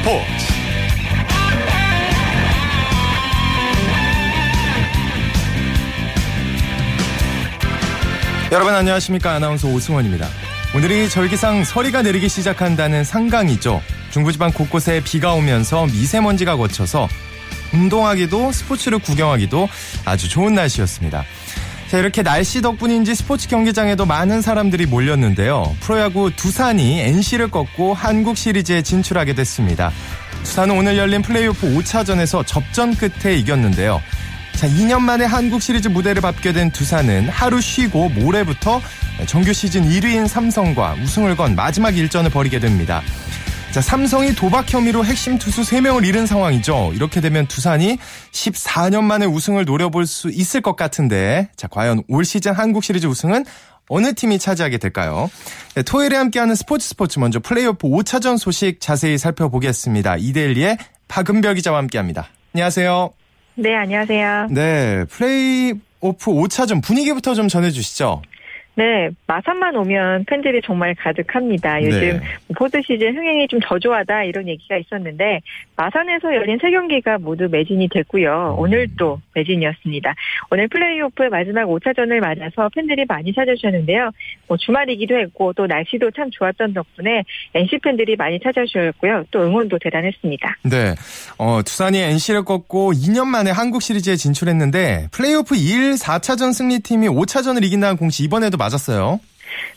스포츠 여러분 안녕하십니까 아나운서 오승원입니다. 오늘이 절기상 서리가 내리기 시작한다는 상강이죠. 중부지방 곳곳에 비가 오면서 미세먼지가 거쳐서 운동하기도 스포츠를 구경하기도 아주 좋은 날씨였습니다. 자, 이렇게 날씨 덕분인지 스포츠 경기장에도 많은 사람들이 몰렸는데요. 프로야구 두산이 NC를 꺾고 한국 시리즈에 진출하게 됐습니다. 두산은 오늘 열린 플레이오프 5차전에서 접전 끝에 이겼는데요. 자, 2년 만에 한국 시리즈 무대를 밟게 된 두산은 하루 쉬고 모레부터 정규 시즌 1위인 삼성과 우승을 건 마지막 일전을 벌이게 됩니다. 자, 삼성이 도박 혐의로 핵심 투수 3명을 잃은 상황이죠. 이렇게 되면 두산이 14년 만에 우승을 노려볼 수 있을 것 같은데, 자, 과연 올 시즌 한국 시리즈 우승은 어느 팀이 차지하게 될까요? 네, 토요일에 함께하는 스포츠 스포츠 먼저 플레이오프 5차전 소식 자세히 살펴보겠습니다. 이데일리의 박은별 기자와 함께합니다. 안녕하세요. 네, 안녕하세요. 네, 플레이오프 5차전 분위기부터 좀 전해주시죠. 네, 마산만 오면 팬들이 정말 가득합니다. 요즘 네. 포스트 시즌 흥행이 좀 저조하다 이런 얘기가 있었는데 마산에서 열린 세 경기가 모두 매진이 됐고요. 오늘도 매진이었습니다. 오늘 플레이오프 마지막 5차전을 맞아서 팬들이 많이 찾아주셨는데요. 뭐 주말이기도 했고 또 날씨도 참 좋았던 덕분에 NC 팬들이 많이 찾아주셨고요. 또 응원도 대단했습니다. 네, 어, 두산이 NC를 꺾고 2년 만에 한국 시리즈에 진출했는데 플레이오프 2일 4차전 승리팀이 5차전을 이긴다는 공식 이번에도 맞 았어요.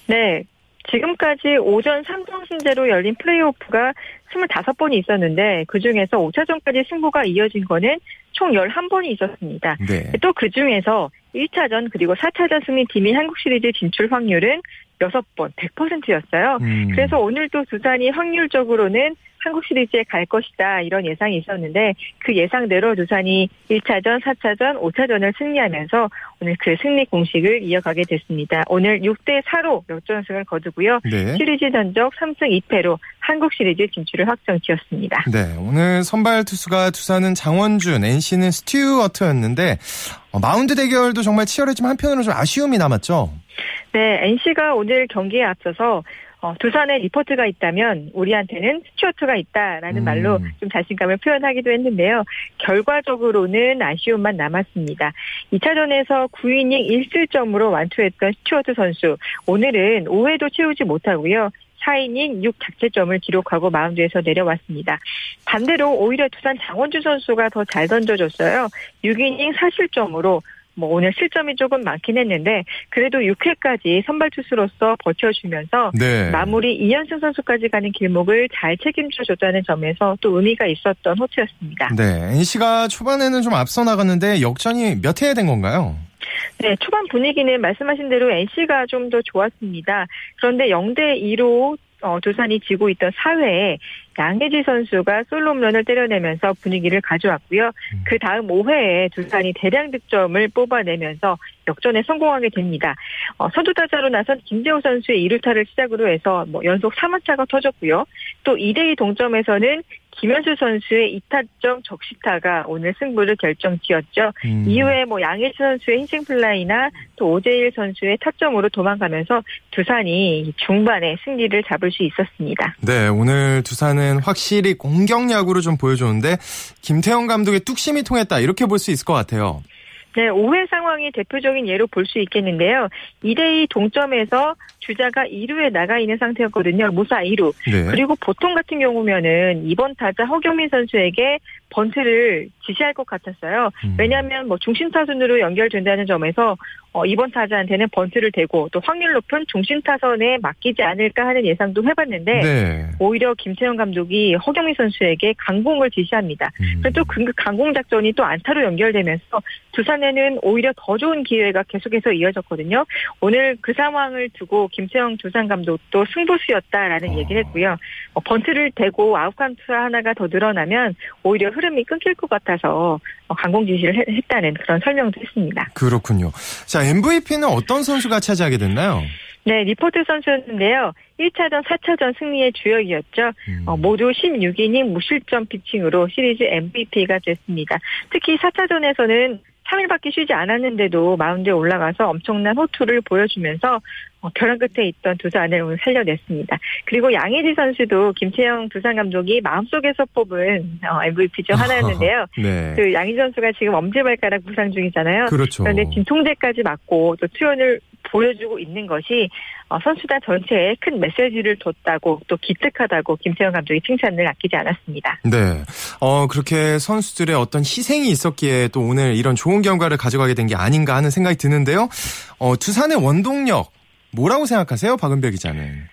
네. 지금까지 오전 3성승제로 열린 플레이오프가 25번이 있었는데 그중에서 5차전까지 승부가 이어진 거는 총 11번이 있었습니다. 네. 또 그중에서 1차전 그리고 4차전 승리 팀이 한국 시리즈 진출 확률은 6번 100%였어요. 음, 그래서 오늘도 두산이 확률적으로는 한국 시리즈에 갈 것이다 이런 예상이 있었는데 그 예상대로 두산이 1차전, 4차전, 5차전을 승리하면서 오늘 그 승리 공식을 이어가게 됐습니다. 오늘 6대 4로 역전승을 거두고요. 네. 시리즈 전적 3승 2패로 한국 시리즈 진출을 확정지었습니다. 네, 오늘 선발 투수가 두산은 장원준, NC는 스튜어트였는데 어, 마운드 대결도 정말 치열했지만 한편으로 좀 아쉬움이 남았죠. 네, NC가 오늘 경기에 앞서서 어, 두산에 니퍼트가 있다면 우리한테는 스튜어트가 있다라는 음. 말로 좀 자신감을 표현하기도 했는데요. 결과적으로는 아쉬움만 남았습니다. 2차전에서 9이닝 1실점으로 완투했던 스튜어트 선수 오늘은 5회도 채우지 못하고요. 4이닝 6자책점을 기록하고 마운드에서 내려왔습니다. 반대로 오히려 두산 장원주 선수가 더 잘 던져줬어요. 6이닝 4실점으로 뭐 오늘 실점이 조금 많긴 했는데 그래도 6회까지 선발 투수로서 버텨주면서 네. 마무리 이현승 선수까지 가는 길목을 잘 책임져줬다는 점에서 또 의미가 있었던 호투였습니다. 네, NC가 초반에는 좀 앞서 나갔는데 역전이 몇 회에 된 건가요? 네, 초반 분위기는 말씀하신 대로 NC가 좀 더 좋았습니다. 그런데 0대 2로 어, 두산이 지고 있던 4회에 양의지 선수가 솔로 홈런을 때려내면서 분위기를 가져왔고요. 그 다음 5회에 두산이 대량 득점을 뽑아내면서 역전에 성공하게 됩니다. 어, 선두타자로 나선 김재호 선수의 2루타를 시작으로 해서 뭐 연속 3안타가 터졌고요. 또 2대2 동점에서는 김현수 선수의 2타점 적시타가 오늘 승부를 결정지었죠. 음. 이후에 뭐 양의지 선수의 희생 플라이나 또 오재일 선수의 타점으로 도망가면서 두산이 중반에 승리를 잡을 수 있었습니다. 네, 오늘 두산은 확실히 공격 야구를 좀 보여줬는데 김태형 감독의 뚝심이 통했다 이렇게 볼 수 있을 것 같아요. 네, 5회 상황이 대표적인 예로 볼 수 있겠는데요. 2대2 동점에서 주자가 2루에 나가 있는 상태였거든요. 무사 2루. 네. 그리고 보통 같은 경우면은 이번 타자 허경민 선수에게 번트를 지시할 것 같았어요. 음. 왜냐하면 뭐 중심 타선으로 연결된다는 점에서 어, 이번 타자한테는 번트를 대고 또 확률 높은 중심 타선에 맡기지 않을까 하는 예상도 해봤는데 네. 오히려 김태형 감독이 허경민 선수에게 강공을 지시합니다. 음. 그리고 또 그 강공 작전이 또 안타로 연결되면서 두산에는 오히려 더 좋은 기회가 계속해서 이어졌거든요. 오늘 그 상황을 두고 김태형 두산 감독도 승부수였다라는 어. 얘기를 했고요. 어, 번트를 대고 아웃 카운트 하나가 더 늘어나면 오히려 흐름이 끊길 것 같아서 어, 강공 지시를 했- 했다는 그런 설명도 했습니다. 그렇군요. 자, MVP는 어떤 선수가 차지하게 됐나요? 네, 리포트 선수였는데요. 1차전, 4차전 승리의 주역이었죠. 음. 어, 모두 16이닝 무실점 피칭으로 시리즈 MVP가 됐습니다. 특히 4차전에서는 3일밖에 쉬지 않았는데도 마운드에 올라가서 엄청난 호투를 보여주면서 어, 벼랑 끝에 있던 두산을 오늘 살려냈습니다. 그리고 양혜지 선수도 김채영 두산 감독이 마음속에서 뽑은 어, MVP 중 하나였는데요. 네. 그 양혜지 선수가 지금 엄지발가락 부상 중이잖아요. 그렇죠. 그런데 진통제까지 맞고 또 투혼을 보여주고 있는 것이 어, 선수단 전체에 큰 메시지를 뒀다고 또 기특하다고 김태형 감독이 칭찬을 아끼지 않았습니다. 네. 어, 그렇게 선수들의 어떤 희생이 있었기에 또 오늘 이런 좋은 결과를 가져가게 된 게 아닌가 하는 생각이 드는데요. 어, 두산의 원동력 뭐라고 생각하세요? 박은별 기자는.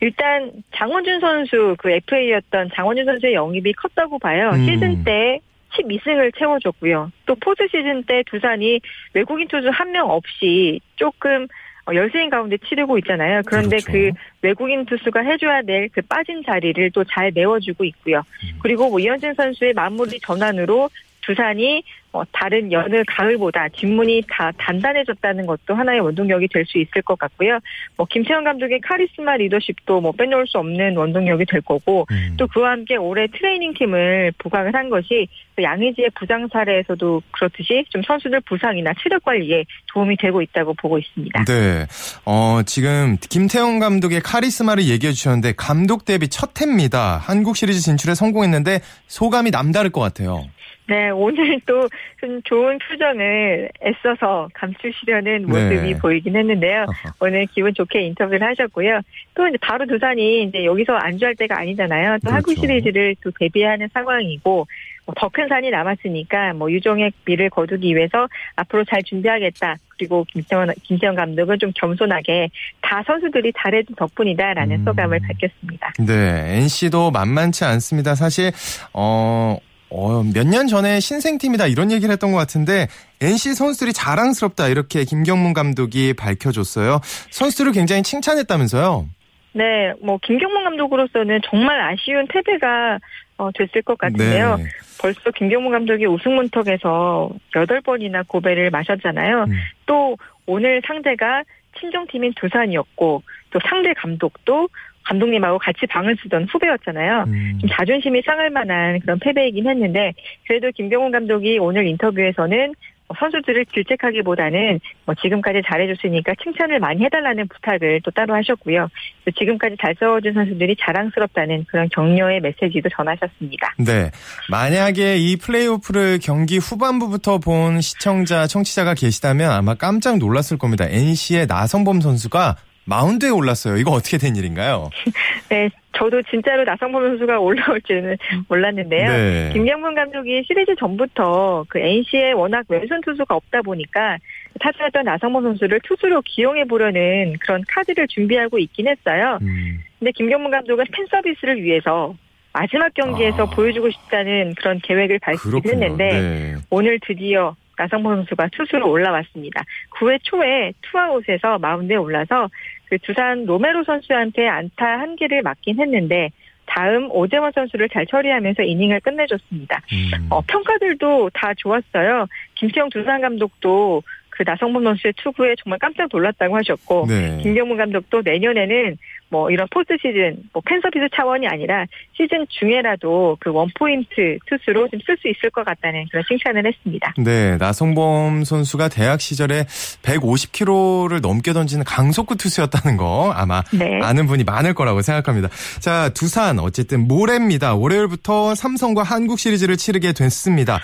일단 장원준 선수 그 FA였던 장원준 선수의 영입이 컸다고 봐요. 음. 시즌 때 12승을 채워줬고요. 또 포스 시즌 때 두산이 외국인 투수 한 명 없이 조금 어, 열세인 가운데 치르고 있잖아요. 그런데 그렇죠. 그 외국인 투수가 해줘야 될 그 빠진 자리를 또 잘 메워주고 있고요. 음. 그리고 뭐 이현진 선수의 마무리 전환으로 두산이 어, 다른 여느 가을보다 뒷문이 다 단단해졌다는 것도 하나의 원동력이 될 수 있을 것 같고요. 뭐 김태형 감독의 카리스마 리더십도 뭐 빼놓을 수 없는 원동력이 될 거고 음. 또 그와 함께 올해 트레이닝 팀을 부각을 한 것이 양의지의 부상 사례에서도 그렇듯이 좀 선수들 부상이나 체력 관리에 도움이 되고 있다고 보고 있습니다. 네. 어, 지금 김태형 감독의 카리스마를 얘기해 주셨는데 감독 데뷔 첫 해입니다. 한국 시리즈 진출에 성공했는데 소감이 남다를 것 같아요. 네, 오늘 또 좀 좋은 표정을 애써서 감추시려는 모습이 네. 보이긴 했는데요. 오늘 기분 좋게 인터뷰를 하셨고요. 또 이제 바로 두산이 이제 여기서 안주할 때가 아니잖아요. 또 그렇죠. 한국 시리즈를 또 데뷔하는 상황이고 뭐 더큰 산이 남았으니까 뭐 유종의 미를 거두기 위해서 앞으로 잘 준비하겠다. 그리고 김태원 김태원 감독은 좀 겸손하게 다 선수들이 잘해준 덕분이다라는 음. 소감을 밝혔습니다. 네, NC도 만만치 않습니다. 사실 어. 어, 몇 년 전에 신생팀이다 이런 얘기를 했던 것 같은데 NC 선수들이 자랑스럽다 이렇게 김경문 감독이 밝혀줬어요. 선수들을 굉장히 칭찬했다면서요? 네, 뭐 김경문 감독으로서는 정말 아쉬운 패배가 어, 됐을 것 같은데요. 네. 벌써 김경문 감독이 우승 문턱에서 8번이나 고배를 마셨잖아요. 음. 또 오늘 상대가 친정팀인 두산이었고 또 상대 감독도 감독님하고 같이 방을 쓰던 후배였잖아요. 음. 좀 자존심이 상할 만한 그런 패배이긴 했는데 그래도 김경훈 감독이 오늘 인터뷰에서는 선수들을 질책하기보다는 뭐 지금까지 잘해줬으니까 칭찬을 많이 해달라는 부탁을 또 따로 하셨고요. 또 지금까지 잘 싸워준 선수들이 자랑스럽다는 그런 격려의 메시지도 전하셨습니다. 네. 만약에 이 플레이오프를 경기 후반부부터 본 시청자, 청취자가 계시다면 아마 깜짝 놀랐을 겁니다. NC의 나성범 선수가 마운드에 올랐어요. 이거 어떻게 된 일인가요? 네, 저도 진짜로 나성범 선수가 올라올 줄은 몰랐는데요. 네. 김경문 감독이 시리즈 전부터 그 NC에 워낙 왼손 투수가 없다 보니까 타자였던 나성범 선수를 투수로 기용해 보려는 그런 카드를 준비하고 있긴 했어요. 음. 근데 김경문 감독은 팬 서비스를 위해서 마지막 경기에서 아. 보여주고 싶다는 그런 계획을 밝히긴 했는데 네. 오늘 드디어 나성범 선수가 투수로 올라왔습니다. 9회 초에 투아웃에서 마운드에 올라서 그 두산 로메로 선수한테 안타 한 개를 맞긴 했는데 다음 오재원 선수를 잘 처리하면서 이닝을 끝내줬습니다. 음. 어, 평가들도 다 좋았어요. 김태형 두산 감독도 그 나성범 선수의 투구에 정말 깜짝 놀랐다고 하셨고 네. 김경문 감독도 내년에는 뭐 이런 포스트 시즌 뭐 팬서비스 차원이 아니라 시즌 중에라도 그 원포인트 투수로 좀 쓸 수 있을 것 같다는 그런 칭찬을 했습니다. 네, 나성범 선수가 대학 시절에 150km를 넘게 던지는 강속구 투수였다는 거 아마 네. 아는 분이 많을 거라고 생각합니다. 자, 두산 어쨌든 모레입니다. 월요일부터 삼성과 한국 시리즈를 치르게 됐습니다.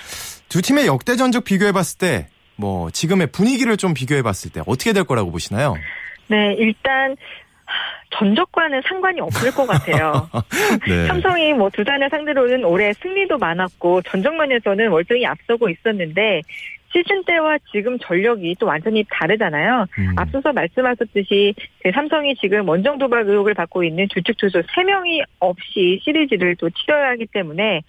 두 팀의 역대 전적 비교해 봤을 때 뭐 지금의 분위기를 좀 비교해 봤을 때 어떻게 될 거라고 보시나요? 네, 일단 전적과는 상관이 없을 것 같아요. 네. 삼성이 뭐 두산을 상대로는 올해 승리도 많았고 전적면에서는 월등히 앞서고 있었는데 시즌 때와 지금 전력이 또 완전히 다르잖아요. 음. 앞서서 말씀하셨듯이 그 삼성이 지금 원정 도박 의혹을 받고 있는 주축 투수 3명이 없이 시리즈를 또 치러야 하기 때문에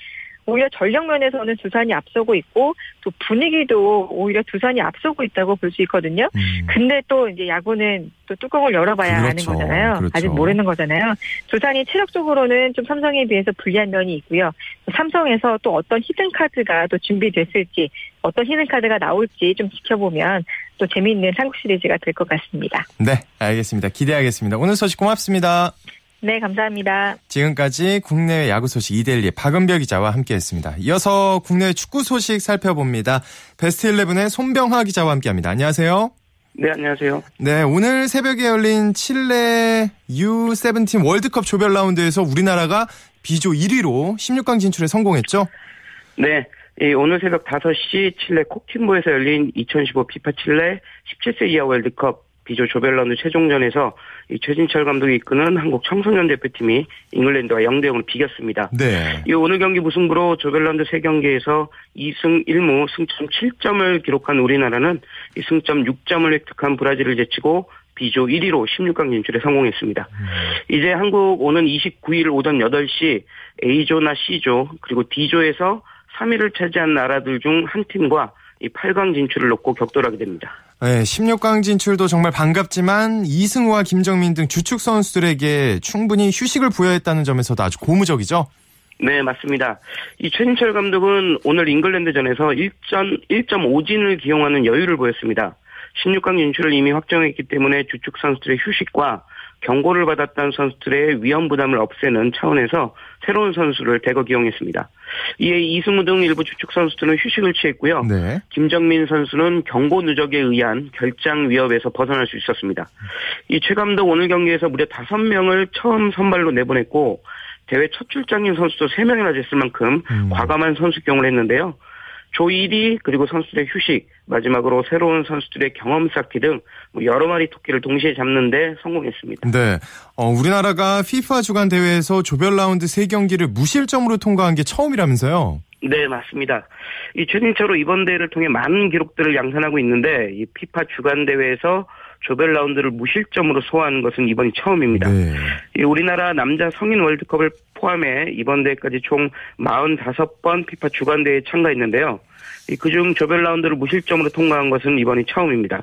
오히려 전력 면에서는 두산이 앞서고 있고 또 분위기도 오히려 두산이 앞서고 있다고 볼 수 있거든요. 음. 근데 또 이제 야구는 또 뚜껑을 열어봐야 그렇죠. 아는 거잖아요. 그렇죠. 아직 모르는 거잖아요. 두산이 체력적으로는 좀 삼성에 비해서 불리한 면이 있고요. 삼성에서 또 어떤 히든 카드가 또 준비됐을지 어떤 히든 카드가 나올지 좀 지켜보면 또 재미있는 한국 시리즈가 될 것 같습니다. 네, 알겠습니다. 기대하겠습니다. 오늘 소식 고맙습니다. 네, 감사합니다. 지금까지 국내외 야구 소식 이데일리 박은별 기자와 함께했습니다. 이어서 국내 축구 소식 살펴봅니다. 베스트 11의 손병화 기자와 함께합니다. 안녕하세요. 네, 안녕하세요. 네, 오늘 새벽에 열린 칠레 U17 월드컵 조별 라운드에서 우리나라가 비조 1위로 16강 진출에 성공했죠? 네, 오늘 새벽 5시 칠레 코킨보에서 열린 2015 피파 칠레 17세 이하 월드컵 비조 조별라운드 최종전에서 최진철 감독이 이끄는 한국 청소년 대표팀이 잉글랜드와 0대 0으로 비겼습니다. 네. 이 오늘 경기 무승부로 조별라운드 3경기에서 2승 1무 승점 7점을 기록한 우리나라는 이 승점 6점을 획득한 브라질을 제치고 비조 1위로 16강 진출에 성공했습니다. 음. 이제 한국 오는 29일 오전 8시 A조나 C조 그리고 D조에서 3위를 차지한 나라들 중 한 팀과 이 8강 진출을 놓고 격돌하게 됩니다. 네, 16강 진출도 정말 반갑지만 이승우와 김정민 등 주축 선수들에게 충분히 휴식을 부여했다는 점에서도 아주 고무적이죠. 네, 맞습니다. 이 최진철 감독은 오늘 잉글랜드전에서 1점, 1.5진을 기용하는 여유를 보였습니다. 16강 진출을 이미 확정했기 때문에 주축 선수들의 휴식과 경고를 받았던 선수들의 위험 부담을 없애는 차원에서 새로운 선수를 대거 기용했습니다. 이에 이승우 등 일부 주축 선수들은 휴식을 취했고요. 네. 김정민 선수는 경고 누적에 의한 결장 위협에서 벗어날 수 있었습니다. 이 최 감독 오늘 경기에서 무려 5명을 처음 선발로 내보냈고 대회 첫 출장인 선수도 3명이나 됐을 만큼 음. 과감한 선수 경을 했는데요. 조1위 그리고 선수들의 휴식 마지막으로 새로운 선수들의 경험 쌓기 등뭐 여러 마리 토끼를 동시에 잡는데 성공했습니다. 네, 어, 우리나라가 FIFA 주간 대회에서 조별 라운드 3경기를 무실점으로 통과한 게 처음이라면서요? 네, 맞습니다. 이 최진철로 이번 대회를 통해 많은 기록들을 양산하고 있는데 이 피파 주간 대회에서 조별 라운드를 무실점으로 소화한 것은 이번이 처음입니다. 네. 우리나라 남자 성인 월드컵을 포함해 이번 대회까지 총 45번 피파 주간 대회에 참가했는데요. 그중 조별 라운드를 무실점으로 통과한 것은 이번이 처음입니다.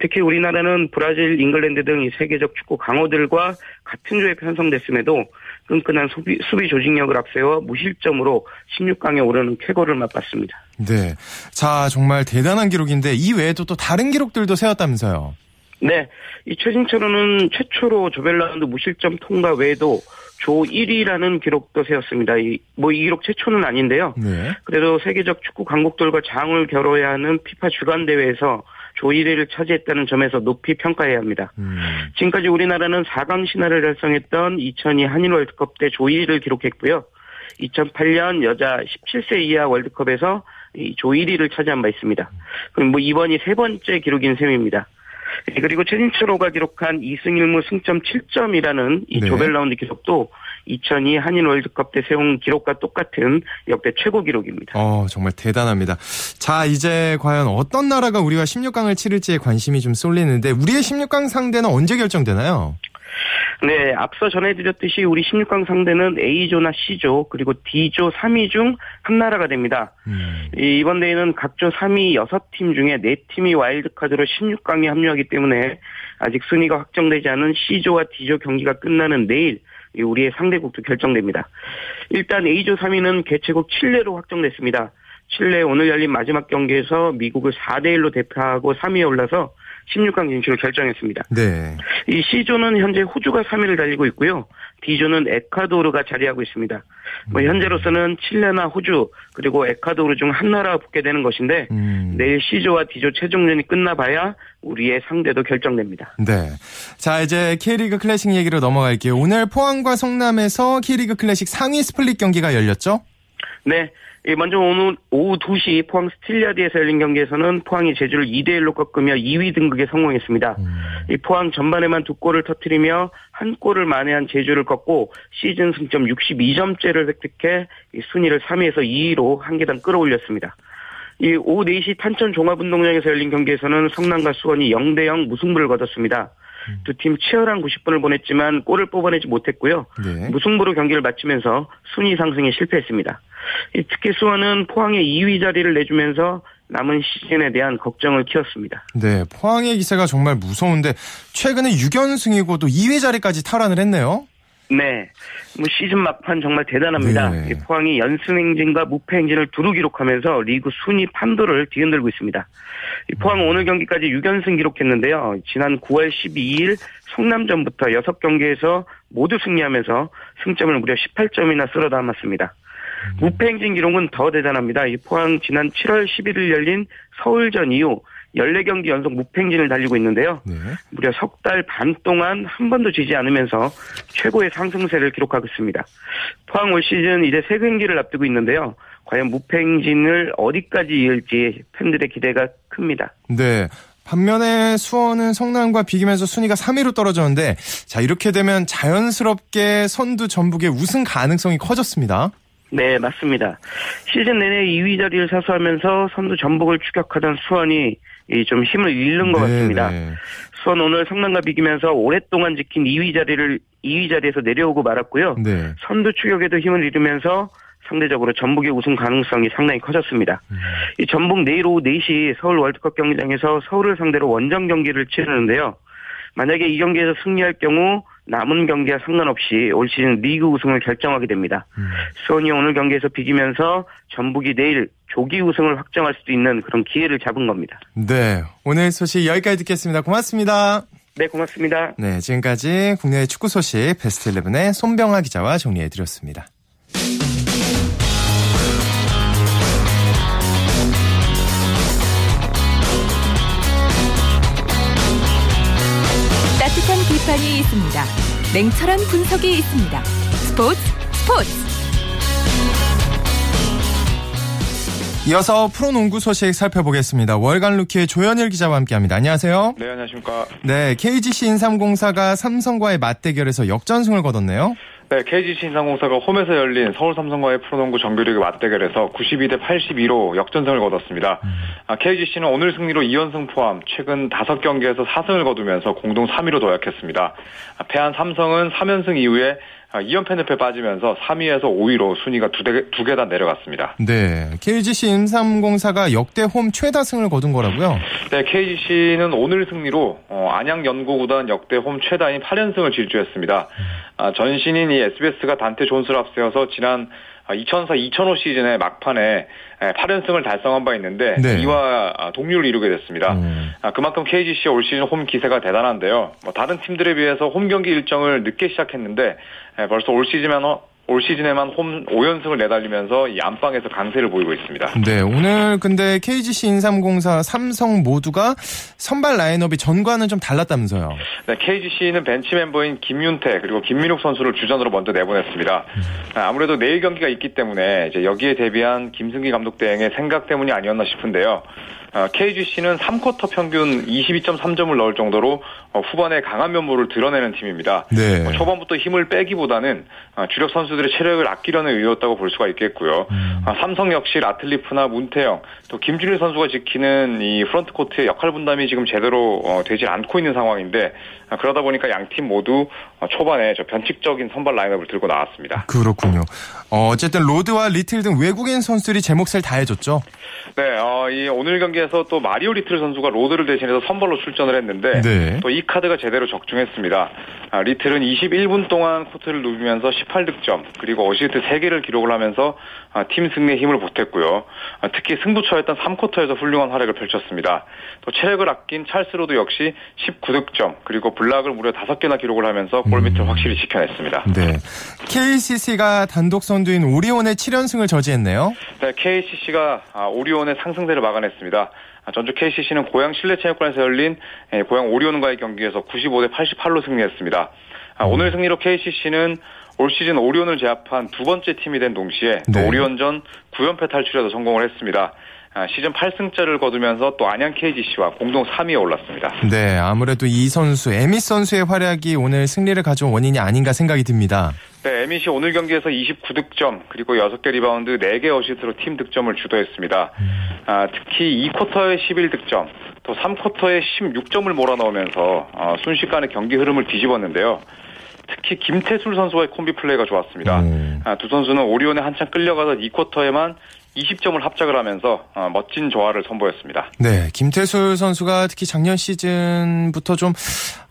특히 우리나라는 브라질, 잉글랜드 등 세계적 축구 강호들과 같은 조에 편성됐음에도 끈끈한 수비, 수비 조직력을 앞세워 무실점으로 16강에 오르는 쾌거를 맛봤습니다. 네. 자, 정말 대단한 기록인데 이 외에도 또 다른 기록들도 세웠다면서요. 네. 이 최진철은 최초로 조별라운드 무실점 통과 외에도 조 1위라는 기록도 세웠습니다. 이, 뭐, 이 기록 최초는 아닌데요. 네. 그래도 세계적 축구 강국들과 장을 겨뤄야 하는 피파 주간대회에서 조 1위를 차지했다는 점에서 높이 평가해야 합니다. 음. 지금까지 우리나라는 4강 신화를 달성했던 2002 한일 월드컵 때 조 1위를 기록했고요. 2008년 여자 17세 이하 월드컵에서 조 1위를 차지한 바 있습니다. 그럼 뭐 이번이 세 번째 기록인 셈입니다. 예, 그리고 최진철호가 기록한 2승 1무 승점 7점이라는 이 네. 조별 라운드 기록도 2002 한인 월드컵 때 세운 기록과 똑같은 역대 최고 기록입니다. 어, 정말 대단합니다. 자, 이제 과연 어떤 나라가 우리와 16강을 치를지에 관심이 좀 쏠리는데 우리의 16강 상대는 언제 결정되나요? 네, 앞서 전해드렸듯이 우리 16강 상대는 A조나 C조 그리고 D조 3위 중 한 나라가 됩니다. 음. 이번 대회는 각조 3위 6팀 중에 4팀이 와일드카드로 16강에 합류하기 때문에 아직 순위가 확정되지 않은 C조와 D조 경기가 끝나는 내일 우리의 상대국도 결정됩니다. 일단 A조 3위는 개최국 칠레로 확정됐습니다. 칠레 오늘 열린 마지막 경기에서 미국을 4대 1로 대표하고 3위에 올라서 16강 진출을 결정했습니다. 네. 이 C조는 현재 호주가 3위를 달리고 있고요. D조는 에콰도르가 자리하고 있습니다. 뭐 음. 현재로서는 칠레나 호주 그리고 에콰도르 중 한 나라가 붙게 되는 것인데 음. 내일 C조와 D조 최종전이 끝나봐야 우리의 상대도 결정됩니다. 네. 자 이제 K리그 클래식 얘기로 넘어갈게요. 오늘 포항과 성남에서 K리그 클래식 상위 스플릿 경기가 열렸죠? 네. 예, 먼저 오늘 오후 2시 포항 스틸야드에서 열린 경기에서는 포항이 제주를 2대1로 꺾으며 2위 등극에 성공했습니다. 음. 이 포항 전반에만 두 골을 터뜨리며 한 골을 만회한 제주를 꺾고 시즌 승점 62점째를 획득해 순위를 3위에서 2위로 한 계단 끌어올렸습니다. 이 오후 4시 탄천 종합운동장에서 열린 경기에서는 성남과 수원이 0대0 무승부를 거뒀습니다. 음. 두팀 치열한 90분을 보냈지만 골을 뽑아내지 못했고요. 네. 무승부로 경기를 마치면서 순위 상승에 실패했습니다. 특히 수원은 포항의 2위 자리를 내주면서 남은 시즌에 대한 걱정을 키웠습니다. 네, 포항의 기세가 정말 무서운데 최근에 6연승이고 도 2위 자리까지 탈환을 했네요. 네. 뭐 시즌 막판 정말 대단합니다. 네. 포항이 연승 행진과 무패 행진을 두루 기록하면서 리그 순위 판도를 뒤흔들고 있습니다. 포항은 오늘 경기까지 6연승 기록했는데요. 지난 9월 12일 성남전부터 6경기에서 모두 승리하면서 승점을 무려 18점이나 쓸어 담았습니다. 무패 행진 기록은 더 대단합니다. 이 포항 지난 7월 11일 열린 서울전 이후 14경기 연속 무팽진을 달리고 있는데요. 네. 무려 석 달 반 동안 한 번도 지지 않으면서 최고의 상승세를 기록하고 있습니다. 포항 올 시즌 이제 세 경기를 앞두고 있는데요. 과연 무팽진을 어디까지 이을지 팬들의 기대가 큽니다. 네. 반면에 수원은 성남과 비기면서 순위가 3위로 떨어졌는데 자 이렇게 되면 자연스럽게 선두 전북의 우승 가능성이 커졌습니다. 네, 맞습니다. 시즌 내내 2위 자리를 사수하면서 선두 전북을 추격하던 수원이 좀 힘을 잃는 것 네, 같습니다. 네. 수원 오늘 성남과 비기면서 오랫동안 지킨 2위 자리를 2위 자리에서 내려오고 말았고요. 네. 선두 추격에도 힘을 잃으면서 상대적으로 전북의 우승 가능성이 상당히 커졌습니다. 음. 이 전북 내일 오후 4시 서울 월드컵 경기장에서 서울을 상대로 원정 경기를 치르는데요. 만약에 이 경기에서 승리할 경우 남은 경기와 상관없이 올 시즌 리그 우승을 결정하게 됩니다. 음. 수원이 오늘 경기에서 비기면서 전북이 내일 조기 우승을 확정할 수도 있는 그런 기회를 잡은 겁니다. 네. 오늘 소식 여기까지 듣겠습니다. 고맙습니다. 네, 고맙습니다. 네, 지금까지 국내 축구 소식 베스트 11의 손병아 기자와 정리해 드렸습니다. 비판이 있습니다. 냉철한 분석이 있습니다. 스포츠 스포츠 이어서 프로농구 소식 살펴보겠습니다. 월간 루키의 조현일 기자와 함께합니다. 안녕하세요. 네, 안녕하십니까. 네, KGC 인삼공사가 삼성과의 맞대결에서 역전승을 거뒀네요. 네, KGC 인상공사가 홈에서 열린 서울 삼성과의 프로농구 정규리그 맞대결에서 92대 82로 역전승을 거뒀습니다. 아, KGC는 오늘 승리로 2연승 포함 최근 5경기에서 4승을 거두면서 공동 3위로 도약했습니다. 아, 패한 삼성은 3연승 이후에 2연패 늪에 빠지면서 3위에서 5위로 순위가 두, 개, 두 계단 내려갔습니다. 네, KGC 인삼공사가 역대 홈 최다승을 거둔 거라고요. 네, KGC는 오늘 승리로 어, 안양 연고구단 역대 홈 최다인 8연승을 질주했습니다. 아, 전신인 이 SBS가 단테 존스를 앞세워서 지난 2004-2005 시즌의 막판에 8연승을 달성한 바 있는데 네. 이와 아, 동률을 이루게 됐습니다. 음. 아, 그만큼 KGC 올 시즌 홈 기세가 대단한데요. 뭐 다른 팀들에 비해서 홈 경기 일정을 늦게 시작했는데 에, 벌써 올 시즌에만 올 시즌에만 홈 5연승을 내달리면서 이 안방에서 강세를 보이고 있습니다. 네, 오늘 근데 KGC 인삼공사 삼성 모두가 선발 라인업이 전과는 좀 달랐다면서요. 네, KGC는 벤치 멤버인 김윤태 그리고 김민욱 선수를 주전으로 먼저 내보냈습니다. 아, 아무래도 내일 경기가 있기 때문에 이제 여기에 대비한 김승기 감독 대행의 생각 때문이 아니었나 싶은데요. 어, KGC는 3쿼터 평균 22.3점을 넣을 정도로 어, 후반에 강한 면모를 드러내는 팀입니다. 네. 뭐 초반부터 힘을 빼기보다는 어, 주력 선수들의 체력을 아끼려는 의도였다고 볼 수가 있겠고요. 아, 삼성 역시 라틀리프나 문태영 또 김준일 선수가 지키는 이 프런트 코트의 역할 분담이 지금 제대로 어, 되지 않고 있는 상황인데 아, 그러다 보니까 양 팀 모두 어, 초반에 저 변칙적인 선발 라인업을 들고 나왔습니다. 그렇군요. 어, 어쨌든 로드와 리틀 등 외국인 선수들이 제 몫을 다해줬죠. 네, 어, 이 오늘 경기에서 또 마리오 리틀 선수가 로드를 대신해서 선발로 출전을 했는데 네. 또 이 카드가 제대로 적중했습니다. 아, 리틀은 21분 동안 코트를 누비면서 18득점 그리고 어시스트 3개를 기록을 하면서 아, 팀 승리에 힘을 보탰고요. 아, 특히 승부처였던 3쿼터에서 훌륭한 활약을 펼쳤습니다. 또 체력을 아낀 찰스 로드 역시 19득점 그리고 블락을 무려 5개나 기록을 하면서 골밑을 확실히 지켜냈습니다. 네. KCC가 단독 선두인 오리온의 7연승을 저지했네요. 네, KCC가 아, 오리온의 상승세를 막아냈습니다. 아, 전주 KCC는 고양 실내 체육관에서 열린 예, 고양 오리온과의 경기에서 95대 88로 승리했습니다. 아, 오늘 승리로 KCC는 올 시즌 오리온을 제압한 두 번째 팀이 된 동시에 또 네. 오리온전 9연패 탈출에도 성공을 했습니다. 아, 시즌 8승째를 거두면서 또 안양 KGC와 공동 3위에 올랐습니다. 네, 아무래도 이 선수, 에밋 선수의 활약이 오늘 승리를 가져온 원인이 아닌가 생각이 듭니다. 네, 에밋이 오늘 경기에서 29득점 그리고 6개 리바운드 4개 어시스트로 팀 득점을 주도했습니다. 아, 특히 2쿼터에 11득점 또 3쿼터에 16점을 몰아넣으면서 어, 순식간에 경기 흐름을 뒤집었는데요. 특히 김태술 선수와의 콤비 플레이가 좋았습니다. 음. 아, 두 선수는 오리온에 한참 끌려가던 2쿼터에만 20점을 합작을 하면서 어, 멋진 조화를 선보였습니다. 네, 김태술 선수가 특히 작년 시즌부터 좀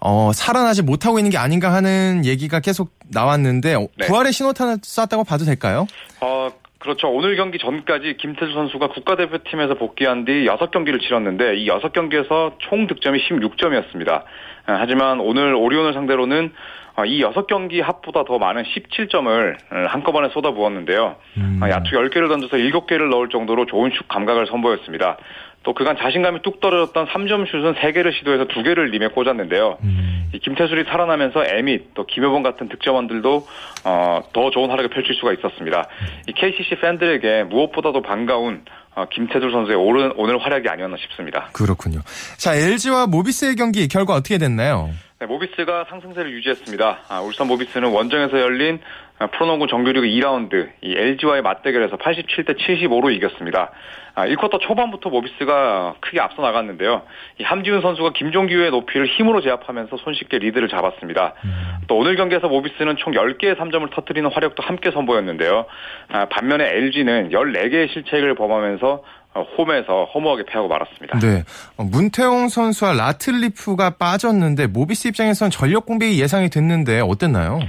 어, 살아나지 못하고 있는 게 아닌가 하는 얘기가 계속 나왔는데 네. 부활의 신호탄을 쐈다고 봐도 될까요? 어, 그렇죠. 오늘 경기 전까지 김태수 선수가 국가대표팀에서 복귀한 뒤 6경기를 치렀는데 이 6경기에서 총 득점이 16점이었습니다. 하지만 오늘 오리온을 상대로는 어, 이 6경기 합보다 더 많은 17점을 한꺼번에 쏟아부었는데요. 음. 야투 10개를 던져서 7개를 넣을 정도로 좋은 슛 감각을 선보였습니다. 또 그간 자신감이 뚝 떨어졌던 3점 슛은 3개를 시도해서 2개를 림에 꽂았는데요. 음. 김태술이 살아나면서 에밋 또 김효범 같은 득점원들도 어, 더 좋은 활약을 펼칠 수가 있었습니다. 이 KCC 팬들에게 무엇보다도 반가운 어, 김태술 선수의 오른, 오늘 활약이 아니었나 싶습니다. 그렇군요. 자 LG와 모비스의 경기 결과 어떻게 됐나요? 네, 모비스가 상승세를 유지했습니다. 아, 울산 모비스는 원정에서 열린 아, 프로농구 정규리그 2라운드 이 LG와의 맞대결에서 87대 75로 이겼습니다. 아, 1쿼터 초반부터 모비스가 크게 앞서 나갔는데요. 이 함지훈 선수가 김종규의 높이를 힘으로 제압하면서 손쉽게 리드를 잡았습니다. 음. 또 오늘 경기에서 모비스는 총 10개의 3점을 터뜨리는 화력도 함께 선보였는데요. 아, 반면에 LG는 14개의 실책을 범하면서 어, 홈에서 허무하게 패하고 말았습니다. 네. 어, 문태용 선수와 라틀리프가 빠졌는데 모비스 입장에서는 전력 공백이 예상이 됐는데 어땠나요?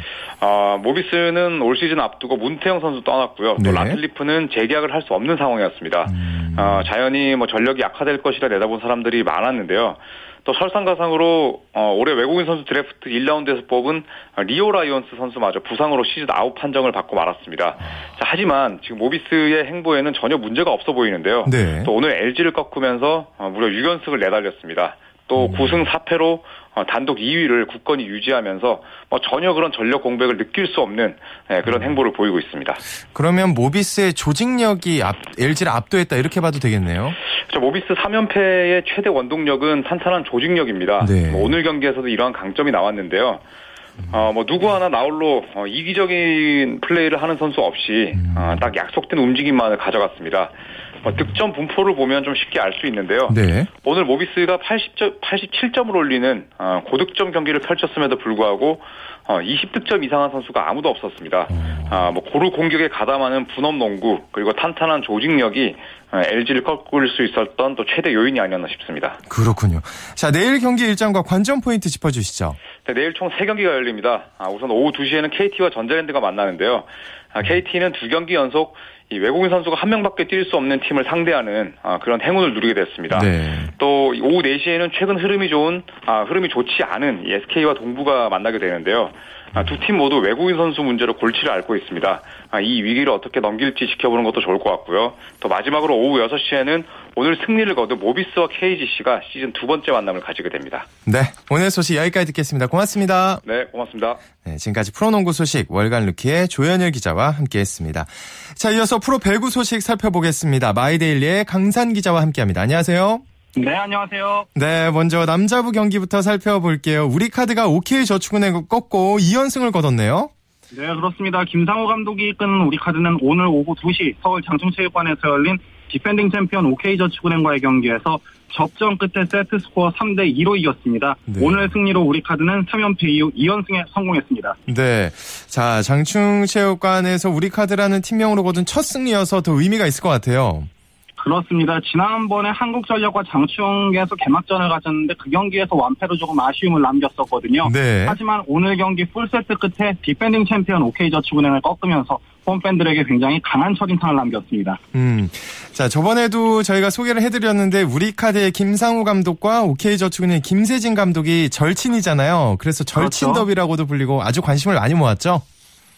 어, 모비스는 올 시즌 앞두고 문태용 선수 떠났고요. 또 네. 라틀리프는 재계약을 할 수 없는 상황이었습니다. 음. 어, 자연히 뭐 전력이 약화될 것이라 내다본 사람들이 많았는데요. 또 설상가상으로 어, 올해 외국인 선수 드래프트 1라운드에서 뽑은 리오 라이온스 선수마저 부상으로 시즌 아웃 판정을 받고 말았습니다. 자, 하지만 지금 모비스의 행보에는 전혀 문제가 없어 보이는데요. 네. 또 오늘 LG를 꺾으면서 어, 무려 6연승을 내달렸습니다. 또 음. 9승 4패로 어, 단독 2위를 굳건히 유지하면서 뭐 전혀 그런 전력 공백을 느낄 수 없는 예, 그런 음. 행보를 보이고 있습니다. 그러면 모비스의 조직력이 앞, LG를 압도했다 이렇게 봐도 되겠네요. 그렇죠. 모비스 3연패의 최대 원동력은 탄탄한 조직력입니다. 네. 뭐 오늘 경기에서도 이러한 강점이 나왔는데요. 어, 뭐, 누구 하나 나홀로 어, 이기적인 플레이를 하는 선수 없이 어, 딱 약속된 움직임만을 가져갔습니다. 뭐 득점 분포를 보면 좀 쉽게 알 수 있는데요. 네. 오늘 모비스가 80점, 87점을 올리는 어, 고득점 경기를 펼쳤음에도 불구하고 어, 20득점 이상한 선수가 아무도 없었습니다. 음. 아, 뭐 고루 공격에 가담하는 분업 농구 그리고 탄탄한 조직력이 LG를 어, 꺾을 수 있었던 또 최대 요인이 아니었나 싶습니다. 그렇군요. 자 내일 경기 일정과 관전 포인트 짚어주시죠. 네, 내일 총 3경기가 열립니다. 아, 우선 오후 2시에는 KT와 전자랜드가 만나는데요. 아, KT는 두 경기 연속 이 외국인 선수가 한 명밖에 뛸 수 없는 팀을 상대하는 아, 그런 행운을 누리게 됐습니다. 네. 또 오후 4시에는 최근 흐름이 좋은 아, 흐름이 좋지 않은 SK와 동부가 만나게 되는데요. 아, 두팀 모두 외국인 선수 문제로 골치를 앓고 있습니다. 아, 이 위기를 어떻게 넘길지 지켜보는 것도 좋을 것 같고요. 또 마지막으로 오후 6시에는 오늘 승리를 거둔 모비스와 KGC가 시즌 두 번째 만남을 가지게 됩니다. 네, 오늘 소식 여기까지 듣겠습니다. 고맙습니다. 네, 고맙습니다. 네, 지금까지 프로농구 소식 월간 루키의 조현일 기자와 함께했습니다. 자, 이어서 프로 배구 소식 살펴보겠습니다. 마이데일리의 강산 기자와 함께합니다. 안녕하세요. 네, 안녕하세요. 네, 먼저 남자부 경기부터 살펴볼게요. 우리 카드가 OK저축은행 꺾고 2연승을 거뒀네요. 네, 그렇습니다. 김상우 감독이 이끄는 우리 카드는 오늘 오후 2시 서울 장충체육관에서 열린 디펜딩 챔피언 OK저축은행과의 경기에서 접전 끝에 세트 스코어 3대 2로 이겼습니다. 네. 오늘 승리로 우리 카드는 3연패 이후 2연승에 성공했습니다. 네. 자, 장충체육관에서 우리 카드라는 팀명으로 거둔 첫 승리여서 더 의미가 있을 것 같아요. 그렇습니다. 지난번에 한국전력과 장충에서 개막전을 가졌는데 그 경기에서 완패로 조금 아쉬움을 남겼었거든요. 네. 하지만 오늘 경기 풀세트 끝에 디펜딩 챔피언 OK저축은행을 꺾으면서 홈팬들에게 굉장히 강한 첫인상을 남겼습니다. 음. 자, 저번에도 저희가 소개를 해드렸는데 우리카드의 김상우 감독과 OK저축은행 김세진 감독이 절친이잖아요. 그래서 절친 그렇죠. 더비라고도 불리고 아주 관심을 많이 모았죠.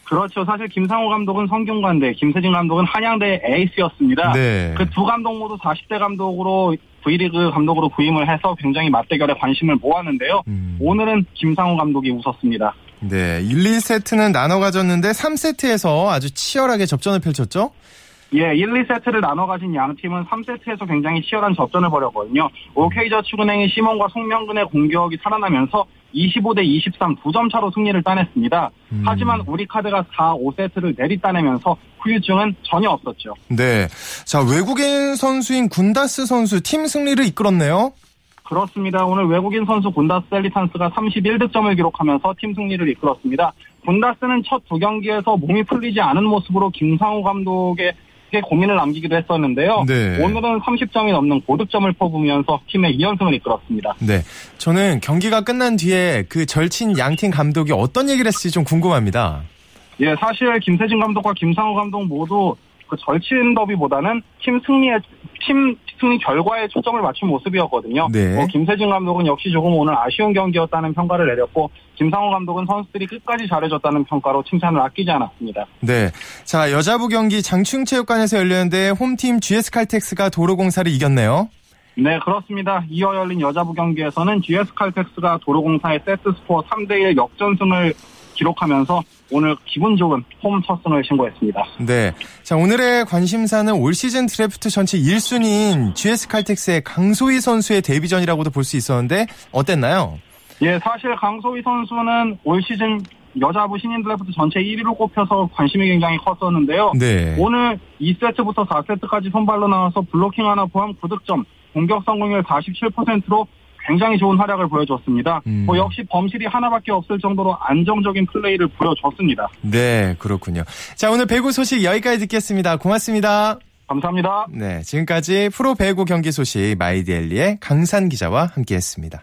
그렇죠. 사실 김상호 감독은 성균관대, 김세진 감독은 한양대 에이스였습니다. 네. 그 두 감독 모두 40대 감독으로 V리그 감독으로 부임을 해서 굉장히 맞대결에 관심을 모았는데요. 음. 오늘은 김상호 감독이 웃었습니다. 네, 1, 2세트는 나눠 가졌는데 3세트에서 아주 치열하게 접전을 펼쳤죠? 예, 1, 2세트를 나눠 가진 양 팀은 3세트에서 굉장히 치열한 접전을 벌였거든요. OK저축은행이 시몬과 송명근의 공격이 살아나면서 25대 23 2점 차로 승리를 따냈습니다. 음. 하지만 우리 카드가 4, 5세트를 내리 따내면서 후유증은 전혀 없었죠. 네. 자, 외국인 선수인 군다스 선수 팀 승리를 이끌었네요. 그렇습니다. 오늘 외국인 선수 군다스 셀리탄스가 31득점을 기록하면서 팀 승리를 이끌었습니다. 군다스는 첫 두 경기에서 몸이 풀리지 않은 모습으로 김상우 감독의 크게 고민을 남기기도 했었는데요. 네. 오늘은 30점이 넘는 고득점을 퍼부으면서 팀의 2연승을 이끌었습니다. 네. 저는 경기가 끝난 뒤에 그 절친 양팀 감독이 어떤 얘기를 했을지 좀 궁금합니다. 예, 사실 김세진 감독과 김상우 감독 모두 그 절친 더비보다는 팀 승리에 팀 승리 결과에 초점을 맞춘 모습이었거든요. 네. 뭐 김세진 감독은 역시 조금 오늘 아쉬운 경기였다는 평가를 내렸고 김상우 감독은 선수들이 끝까지 잘해줬다는 평가로 칭찬을 아끼지 않았습니다. 네. 자, 여자부 경기 장충체육관에서 열렸는데 홈팀 GS 칼텍스가 도로공사를 이겼네요. 네, 그렇습니다. 이어 열린 여자부 경기에서는 GS 칼텍스가 도로공사의 세트 스코어 3대1 역전승을 기록하면서 오늘 기분 좋은 홈 첫 승을 신고했습니다. 네. 자, 오늘의 관심사는 올 시즌 드래프트 전체 1순위인 GS 칼텍스의 강소휘 선수의 데뷔전이라고도 볼 수 있었는데 어땠나요? 예, 사실 강소휘 선수는 올 시즌 여자부 신인 드래프트 전체 1위로 꼽혀서 관심이 굉장히 컸었는데요. 네. 오늘 2세트부터 4세트까지 선발로 나와서 블로킹 하나 포함 9득점, 공격 성공률 47%로 굉장히 좋은 활약을 보여줬습니다. 음. 뭐 역시 범실이 하나밖에 없을 정도로 안정적인 플레이를 보여줬습니다. 네, 그렇군요. 자, 오늘 배구 소식 여기까지 듣겠습니다. 고맙습니다. 감사합니다. 네, 지금까지 프로 배구 경기 소식 마이데일리의 강산 기자와 함께했습니다.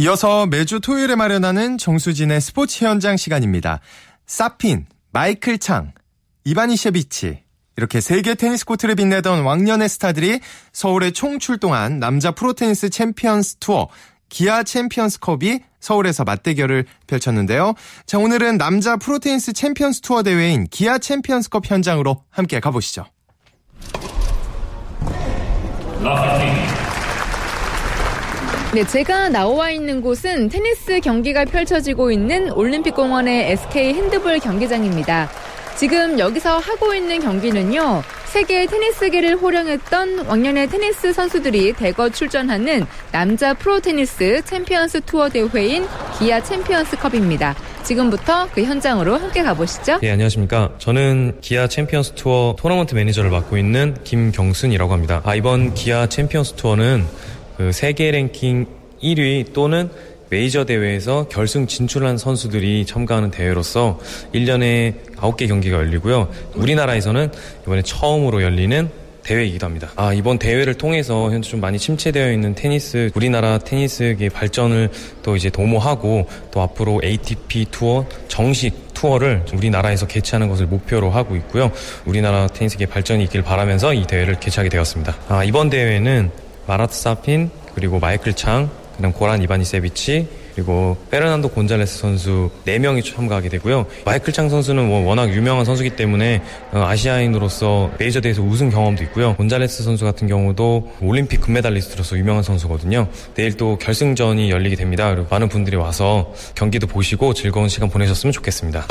이어서 매주 토요일에 마련하는 정수진의 스포츠 현장 시간입니다. 사핀, 마이클 창, 이바니셰비치 이렇게 세계 테니스 코트를 빛내던 왕년의 스타들이 서울에 총 출동한 남자 프로테니스 챔피언스 투어 기아 챔피언스컵이 서울에서 맞대결을 펼쳤는데요. 자, 오늘은 남자 프로테니스 챔피언스 투어 대회인 기아 챔피언스컵 현장으로 함께 가보시죠. 네, 제가 나와 있는 곳은 테니스 경기가 펼쳐지고 있는 올림픽공원의 SK 핸드볼 경기장입니다. 지금 여기서 하고 있는 경기는요, 세계 테니스계를 호령했던 왕년의 테니스 선수들이 대거 출전하는 남자 프로 테니스 챔피언스 투어 대회인 기아 챔피언스컵입니다. 지금부터 그 현장으로 함께 가보시죠. 네, 안녕하십니까. 저는 기아 챔피언스 투어 토너먼트 매니저를 맡고 있는 김경순이라고 합니다. 아, 이번 기아 챔피언스 투어는 그 세계 랭킹 1위 또는 메이저 대회에서 결승 진출한 선수들이 참가하는 대회로서 1년에 9개 경기가 열리고요. 우리나라에서는 이번에 처음으로 열리는 대회이기도 합니다. 아, 이번 대회를 통해서 현재 좀 많이 침체되어 있는 테니스, 우리나라 테니스계 발전을 또 이제 도모하고 또 앞으로 ATP 투어 정식 투어를 우리나라에서 개최하는 것을 목표로 하고 있고요. 우리나라 테니스계 발전이 있길 바라면서 이 대회를 개최하게 되었습니다. 아, 이번 대회는 마라트 사핀, 그리고 마이클 창, 그다음 고란 이바니세비치, 그리고 페르난도 곤잘레스 선수 4명이 참가하게 되고요. 마이클 창 선수는 뭐 워낙 유명한 선수기 때문에 어, 아시아인으로서 메이저 대회에서 우승 경험도 있고요. 곤잘레스 선수 같은 경우도 올림픽 금메달리스트로서 유명한 선수거든요. 내일 또 결승전이 열리게 됩니다. 그리고 많은 분들이 와서 경기도 보시고 즐거운 시간 보내셨으면 좋겠습니다.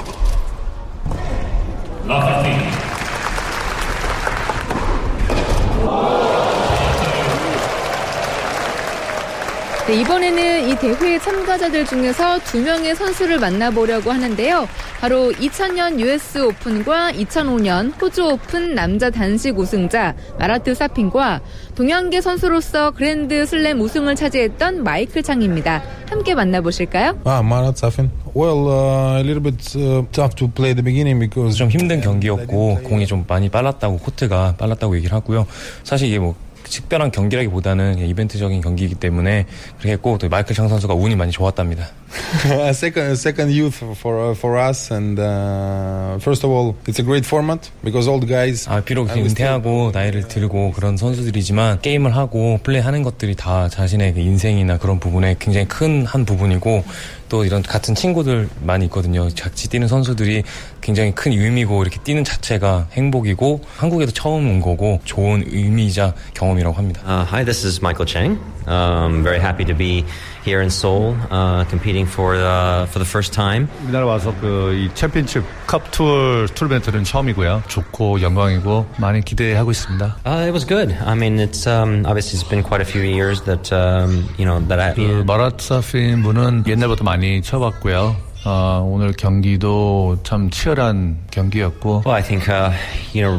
네, 이번에는 이 대회 참가자들 중에서 두 명의 선수를 만나보려고 하는데요. 바로 2000년 US 오픈과 2005년 호주 오픈 남자 단식 우승자 마라트 사핀과 동양계 선수로서 그랜드 슬램 우승을 차지했던 마이클 창입니다. 함께 만나보실까요? Ah, Marat Safin. Well, uh, a little bit uh, tough to play at the beginning because 좀 힘든 경기였고 공이 좀 많이 빨랐다고 코트가 빨랐다고 얘기를 하고요. 사실 이게 뭐 특별한 경기라기보다는 이벤트적인 경기이기 때문에 그렇게 했고 또 마이클 창 선수가 운이 많이 좋았답니다. second, second youth for for us, and uh, first of all, it's a great format because all the guys. 아 비록 은퇴하고 나이를 들고 그런 선수들이지만 게임을 하고 플레이하는 것들이 다 자신의 그 인생이나 그런 부분에 굉장히 큰 한 부분이고 또 이런 같은 친구들 많이 있거든요. 같이 뛰는 선수들이 굉장히 큰 의미고 이렇게 뛰는 자체가 행복이고 한국에도 처음 온 거고 좋은 의미이자 경험이라고 합니다. Uh, hi, this is Michael Chang. Um, very happy to be here in Seoul, uh, competing competing for uh, for the first time. 우리나라 와서 그 이 챔피언십 컵 투어 투르멘트는 처음이고요. 좋고 영광이고 많이 기대하고 있습니다. Uh, it was good. I mean, it's um, obviously it's been quite a few years that um, you know that I. 그 마라사핀 분은 옛날부터 많이 쳐봤고요. 어, 오늘 경기도 참 치열한 경기였고. Well, I think uh, you know,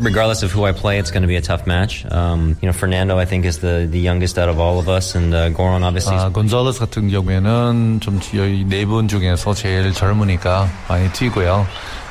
regardless of who I play, it's going to be a tough match. Um, you know, Fernando, I think, is the the youngest out of all of us, and uh, Goran obviously. 아, 곤잘레스 같은 경우에는 좀네분 중에서 제일 젊으니까 많이 튀고요.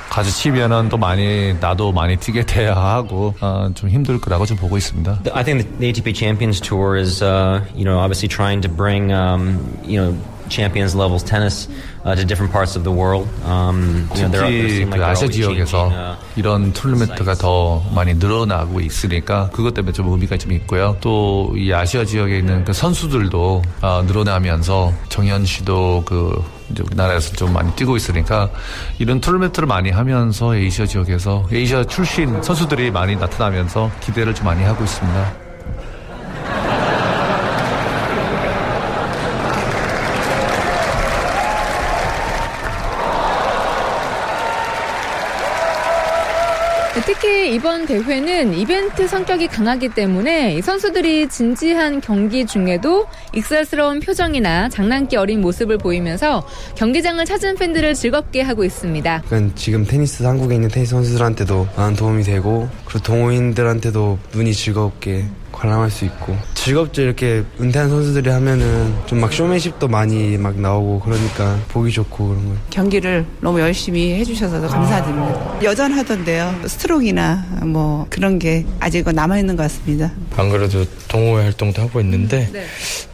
같이 치면은 또 많이 나도 많이 뛰게 돼야 하고 어, 좀 힘들 거라고 좀 보고 있습니다. I think the ATP Champions Tour is, uh, you know, obviously trying to bring, um, you know. Champions levels tennis uh, to different parts of the world. Um, you know, they're, 특히 seem like 그 아시아 지역에서 changing, uh, 이런 토너먼트가 더 많이 늘어나고 있으니까 그것 때문에 좀 의미가 좀 있고요. 또 이 아시아 지역에 있는 그 선수들도 어, 늘어나면서 정현 씨도 그 이제 우리나라에서 좀 많이 뛰고 있으니까 이런 토너먼트를 많이 하면서 아시아 지역에서 아시아 출신 선수들이 많이 나타나면서 기대를 좀 많이 하고 있습니다. 특히 이번 대회는 이벤트 성격이 강하기 때문에 선수들이 진지한 경기 중에도 익살스러운 표정이나 장난기 어린 모습을 보이면서 경기장을 찾은 팬들을 즐겁게 하고 있습니다. 지금 테니스 한국에 있는 테니스 선수들한테도 많은 도움이 되고 그리고 동호인들한테도 눈이 즐겁게 관람할 수 있고 즐겁죠 이렇게 은퇴한 선수들이 하면은 좀 막 쇼맨십도 많이 막 나오고 그러니까 보기 좋고 그런 거 경기를 너무 열심히 해주셔서 감사드립니다. 여전하던데요. 스트로크나 뭐 그런 게 아직은 남아있는 것 같습니다. 안 그래도 동호회 활동도 하고 있는데 네.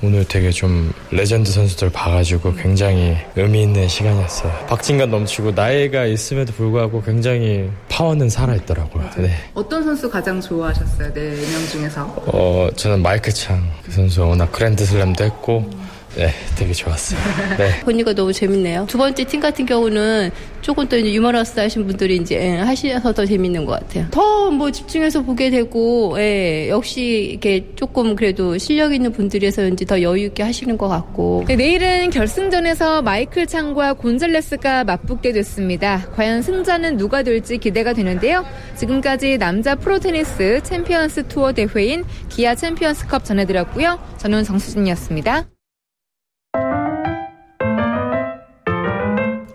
오늘 되게 좀 레전드 선수들 봐가지고 굉장히 의미 있는 시간이었어요. 박진감 넘치고 나이가 있음에도 불구하고 굉장히 파워는 살아있더라고요. 네. 어떤 선수 가장 좋아하셨어요? 네 명 중에서? 어, 저는 마이클 창 그 선수 워낙 그랜드슬램도 했고 네, 되게 좋았어요. 네. 보니까 너무 재밌네요. 두 번째 팀 같은 경우는 조금 더 이제 유머러스 하신 분들이 이제 예, 하셔서 더 재밌는 것 같아요. 더 뭐 집중해서 보게 되고, 예, 역시 이렇게 조금 그래도 실력 있는 분들이서인지 더 여유 있게 하시는 것 같고. 네, 내일은 결승전에서 마이클 창과 곤잘레스가 맞붙게 됐습니다. 과연 승자는 누가 될지 기대가 되는데요. 지금까지 남자 프로테니스 챔피언스 투어 대회인 기아 챔피언스컵 전해드렸고요. 저는 정수진이었습니다.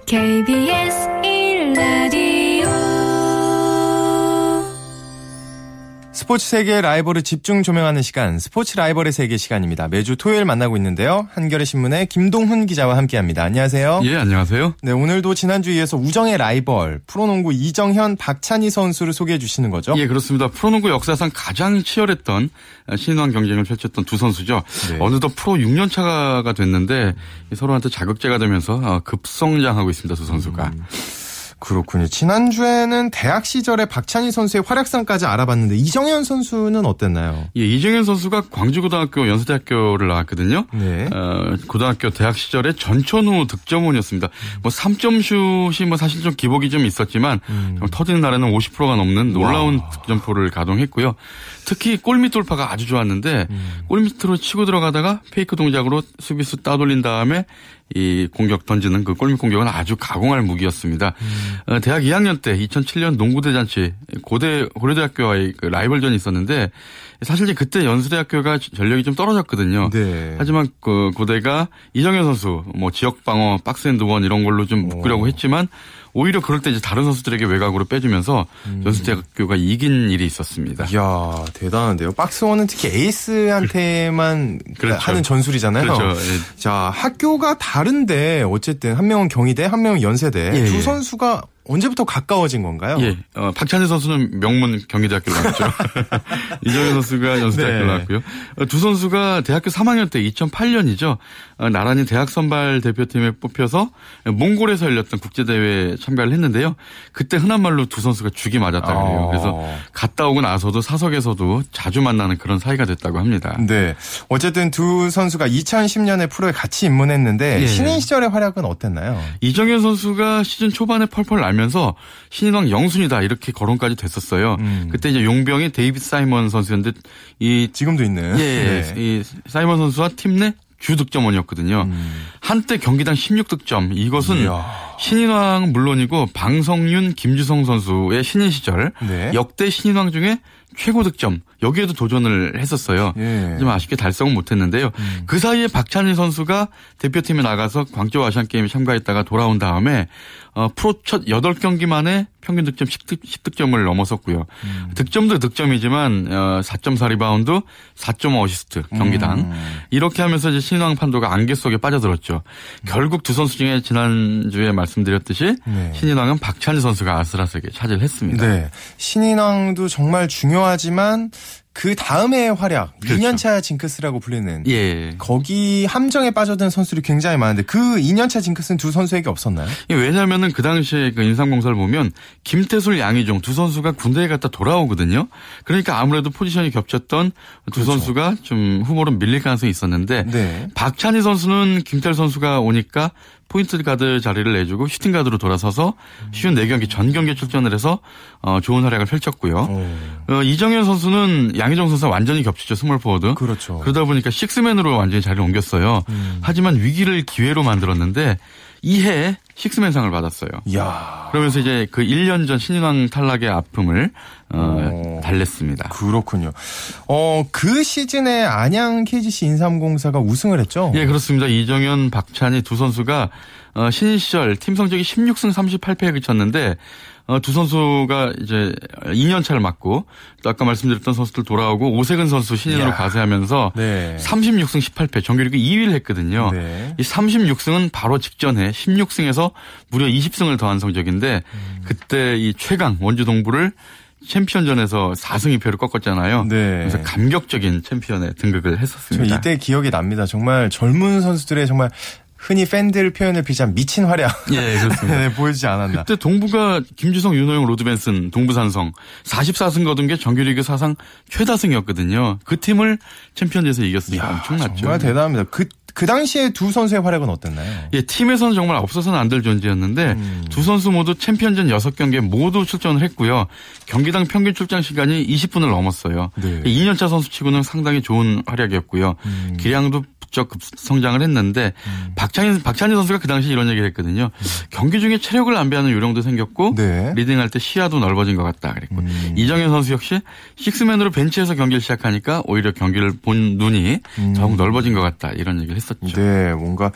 KBS 스포츠 세계의 라이벌을 집중 조명하는 시간, 스포츠 라이벌의 세계 시간입니다. 매주 토요일 만나고 있는데요. 한겨레 신문의 김동훈 기자와 함께합니다. 안녕하세요. 예, 안녕하세요. 네, 오늘도 지난주 이어서 우정의 라이벌 프로농구 이정현, 박찬희 선수를 소개해 주시는 거죠? 예, 그렇습니다. 프로농구 역사상 가장 치열했던 신인왕 경쟁을 펼쳤던 두 선수죠. 네. 어느덧 프로 6년 차가 됐는데 서로한테 자극제가 되면서 어, 급성장하고 있습니다. 두 선수가. 음. 그렇군요. 지난주에는 대학 시절의 박찬희 선수의 활약상까지 알아봤는데 이정현 선수는 어땠나요? 예, 이정현 선수가 광주고등학교 연세대학교를 나왔거든요. 네. 어, 고등학교 대학 시절에 전천후 득점원이었습니다. 뭐 3점 슛이 뭐 사실 좀 기복이 좀 있었지만 정말 터지는 날에는 50%가 넘는 놀라운 득점포를 가동했고요. 특히 골밑 돌파가 아주 좋았는데 골밑으로 치고 들어가다가 페이크 동작으로 수비수 따돌린 다음에 이 공격 던지는 그 골밑 공격은 아주 가공할 무기였습니다. 어, 대학 2학년 때 2007년 농구 대잔치 고대 고려대학교와의 그 라이벌전이 있었는데 사실 이제 그때 연수대학교가 전력이 좀 떨어졌거든요. 네. 하지만 그 고대가 이정현 선수 뭐 지역 방어 박스앤드원 이런 걸로 좀 묶으려고 했지만 오히려 그럴 때 이제 다른 선수들에게 외곽으로 빼주면서 연수대학교가 이긴 일이 있었습니다. 이야, 대단한데요. 박스원은 특히 에이스한테만 그렇죠. 하는 전술이잖아요. 그렇죠. 예. 자, 학교가 다른데 어쨌든 한 명은 경희대, 한 명은 연세대. 예, 두 예. 선수가 언제부터 가까워진 건가요? 예, 어, 박찬희 선수는 명문 경희대학교를 나왔죠. 이정현 선수가 연수대학교를 네. 나왔고요. 어, 두 선수가 대학교 3학년 때 2008년이죠. 어, 나란히 대학 선발 대표팀에 뽑혀서 몽골에서 열렸던 국제대회에 참가를 했는데요. 그때 흔한 말로 두 선수가 죽이 맞았다 그래요. 아. 그래서 갔다 오고 나서도 사석에서도 자주 만나는 그런 사이가 됐다고 합니다. 네. 어쨌든 두 선수가 2010년에 프로에 같이 입문했는데 예. 신인 시절의 활약은 어땠나요? 이정현 선수가 시즌 초반에 펄펄 날면서 신인왕 영순이다 이렇게 거론까지 됐었어요. 그때 이제 용병이 데이빗 사이먼 선수였는데 이 지금도 있는 예, 예. 네. 이 사이먼 선수와 팀 내 주득점원이었거든요. 음. 한때 경기당 16득점. 이것은 신인왕 물론이고 방성윤, 김주성 선수의 신인 시절 네. 역대 신인왕 중에 최고 득점 여기에도 도전을 했었어요. 예. 좀 아쉽게 달성은 못했는데요. 그 사이에 박찬희 선수가 대표팀에 나가서 광저우 아시안 게임에 참가했다가 돌아온 다음에 어, 프로 첫 8경기 만에 평균 득점 10득, 점을 넘어섰고요. 득점도 득점이지만 어, 4.4 리바운드, 4.5 어시스트 경기당 이렇게 하면서 이제 신인왕 판도가 안개 속에 빠져들었죠. 결국 두 선수 중에 지난주에 말씀드렸듯이 네. 신인왕은 박찬희 선수가 아슬아슬하게 차지를 했습니다. 네. 신인왕도 정말 중요하지만 그 다음의 활약, 2년차 징크스라고 불리는 그렇죠. 예. 거기 함정에 빠져든 선수들이 굉장히 많은데 그 2년차 징크스는 두 선수에게 없었나요? 예, 왜냐하면은 그 당시에 그 인삼공사를 보면 김태술, 양희종 두 선수가 군대에 갔다 돌아오거든요. 그러니까 아무래도 포지션이 겹쳤던 두 선수가 좀 후보로 밀릴 가능성이 있었는데 네. 박찬희 선수는 김태술 선수가 오니까 포인트 가드 자리를 내주고 슈팅 가드로 돌아서서 쉰 4경기 전 경기에 출전을 해서 어, 좋은 활약을 펼쳤고요. 어, 이정현 선수는 양희종 선수와 완전히 겹치죠 스몰 포워드. 그렇죠. 그러다 보니까 식스맨으로 완전히 자리를 옮겼어요. 음. 하지만 위기를 기회로 만들었는데 이해 식스맨상을 받았어요. 이야. 그러면서 이제 그 1년 전 신인왕 탈락의 아픔을 어, 달랬습니다. 그렇군요. 어, 그 시즌에 안양 KGC 인삼공사가 우승을 했죠? 예, 그렇습니다. 이정현, 박찬희 두 선수가 어, 신인 시절 팀 성적이 16승 38패에 그쳤는데 어, 두 선수가 이제 2년 차를 맞고 또 아까 말씀드렸던 선수들 돌아오고 오세근 선수 신인으로. 가세하면서 네. 36승 18패 정규리그 2위를 했거든요. 네. 이 36승은 바로 직전에 16승에서 무려 20승을 더한 성적인데 음. 그때 이 최강 원주 동부를 챔피언전에서 4승 2패로 꺾었잖아요. 네. 그래서 감격적인 챔피언에 등극을 저 했었습니다. 이때 기억이 납니다. 정말 젊은 선수들의 정말 흔히 팬들 표현을 비롯한 미친 활약. 예, 그렇습니다. 네, 보여주지 않았나. 그때 동부가 김주성, 윤호영, 로드벤슨, 동부산성 44승 거둔 게 정규리그 사상 최다승이었거든요. 그 팀을 챔피언에서 이겼으니까 엄청났죠. 정말 대단합니다. 그, 그 당시에 두 선수의 활약은 어땠나요? 예, 팀에서는 정말 없어서는 안 될 존재였는데 음. 두 선수 모두 챔피언전 6경기에 모두 출전을 했고요. 경기당 평균 출장 시간이 20분을 넘었어요. 네. 2년차 선수 치고는 상당히 좋은 활약이었고요. 음. 기량도 부쩍 급 성장을 했는데 박찬희 박찬희 선수가 그 당시 이런 얘기를 했거든요. 경기 중에 체력을 안배하는 요령도 생겼고 네. 리딩할 때 시야도 넓어진 것 같다 그랬고 음. 이정현 선수 역시 식스맨으로 벤치에서 경기를 시작하니까 오히려 경기를 본 눈이 더욱 넓어진 것 같다 이런 얘기를 했었죠. 음. 네, 뭔가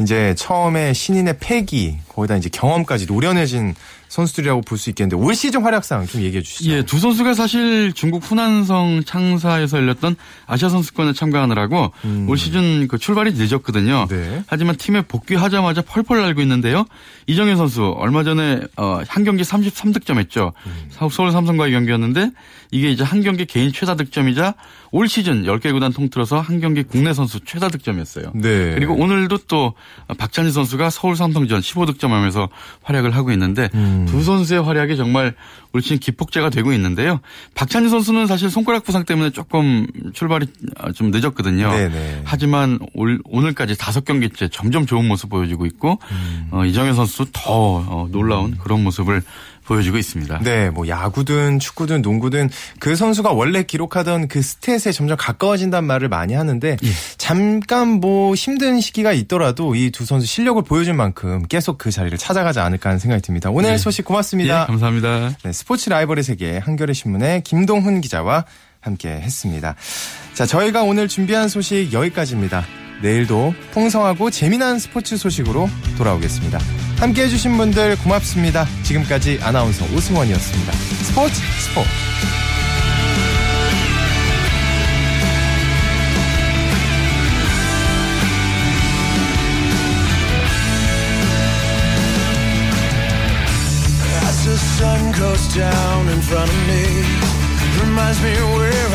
이제 처음에 신인의 패기, 거기다 이제 경험까지 노련해진 선수들이라고 볼 수 있겠는데 올 시즌 활약상 좀 얘기해 주시죠. 예, 두 선수가 사실 중국 후난성 창사에서 열렸던 아시아 선수권에 참가하느라고 올 시즌 그 출발이 늦었거든요. 음. 네. 하지만 팀에 복귀하자마자 펄펄 날고 있는데요. 이정현 선수 얼마 전에 어, 한 경기 33득점 했죠. 음. 서울 삼성과의 경기였는데 이게 이제 한 경기 개인 최다 득점이자 올 시즌 10개 구단 통틀어서 한 경기 국내 선수 최다 득점이었어요. 네. 그리고 오늘도 또 박찬희 선수가 서울 삼성전 15득점하면서 활약을 하고 있는데 음. 두 선수의 활약이 정말 올 시즌 기폭제가 되고 있는데요. 박찬희 선수는 사실 손가락 부상 때문에 조금 출발이 좀 늦었거든요. 네네. 하지만 올, 오늘까지 다섯 경기째 점점 좋은 모습 보여주고 있고 음. 어, 이정현 선수 더 어, 놀라운 그런 모습을 보여주고 있습니다. 네, 뭐 야구든 축구든 농구든 그 선수가 원래 기록하던 그 스탯에 점점 가까워진다는 말을 많이 하는데 예. 잠깐 뭐 힘든 시기가 있더라도 이 두 선수 실력을 보여준 만큼 계속 그 자리를 찾아가지 않을까 하는 생각이 듭니다. 오늘 네. 소식 고맙습니다. 예, 감사합니다. 네, 스포츠 라이벌의 세계 한겨레 신문의 김동훈 기자와 함께 했습니다. 자, 저희가 오늘 준비한 소식 여기까지입니다. 내일도 풍성하고 재미난 스포츠 소식으로 돌아오겠습니다. 함께 해주신 분들 고맙습니다. 지금까지 아나운서 오승원이었습니다. 스포츠 스포츠. Sun goes down in front of me, reminds me where.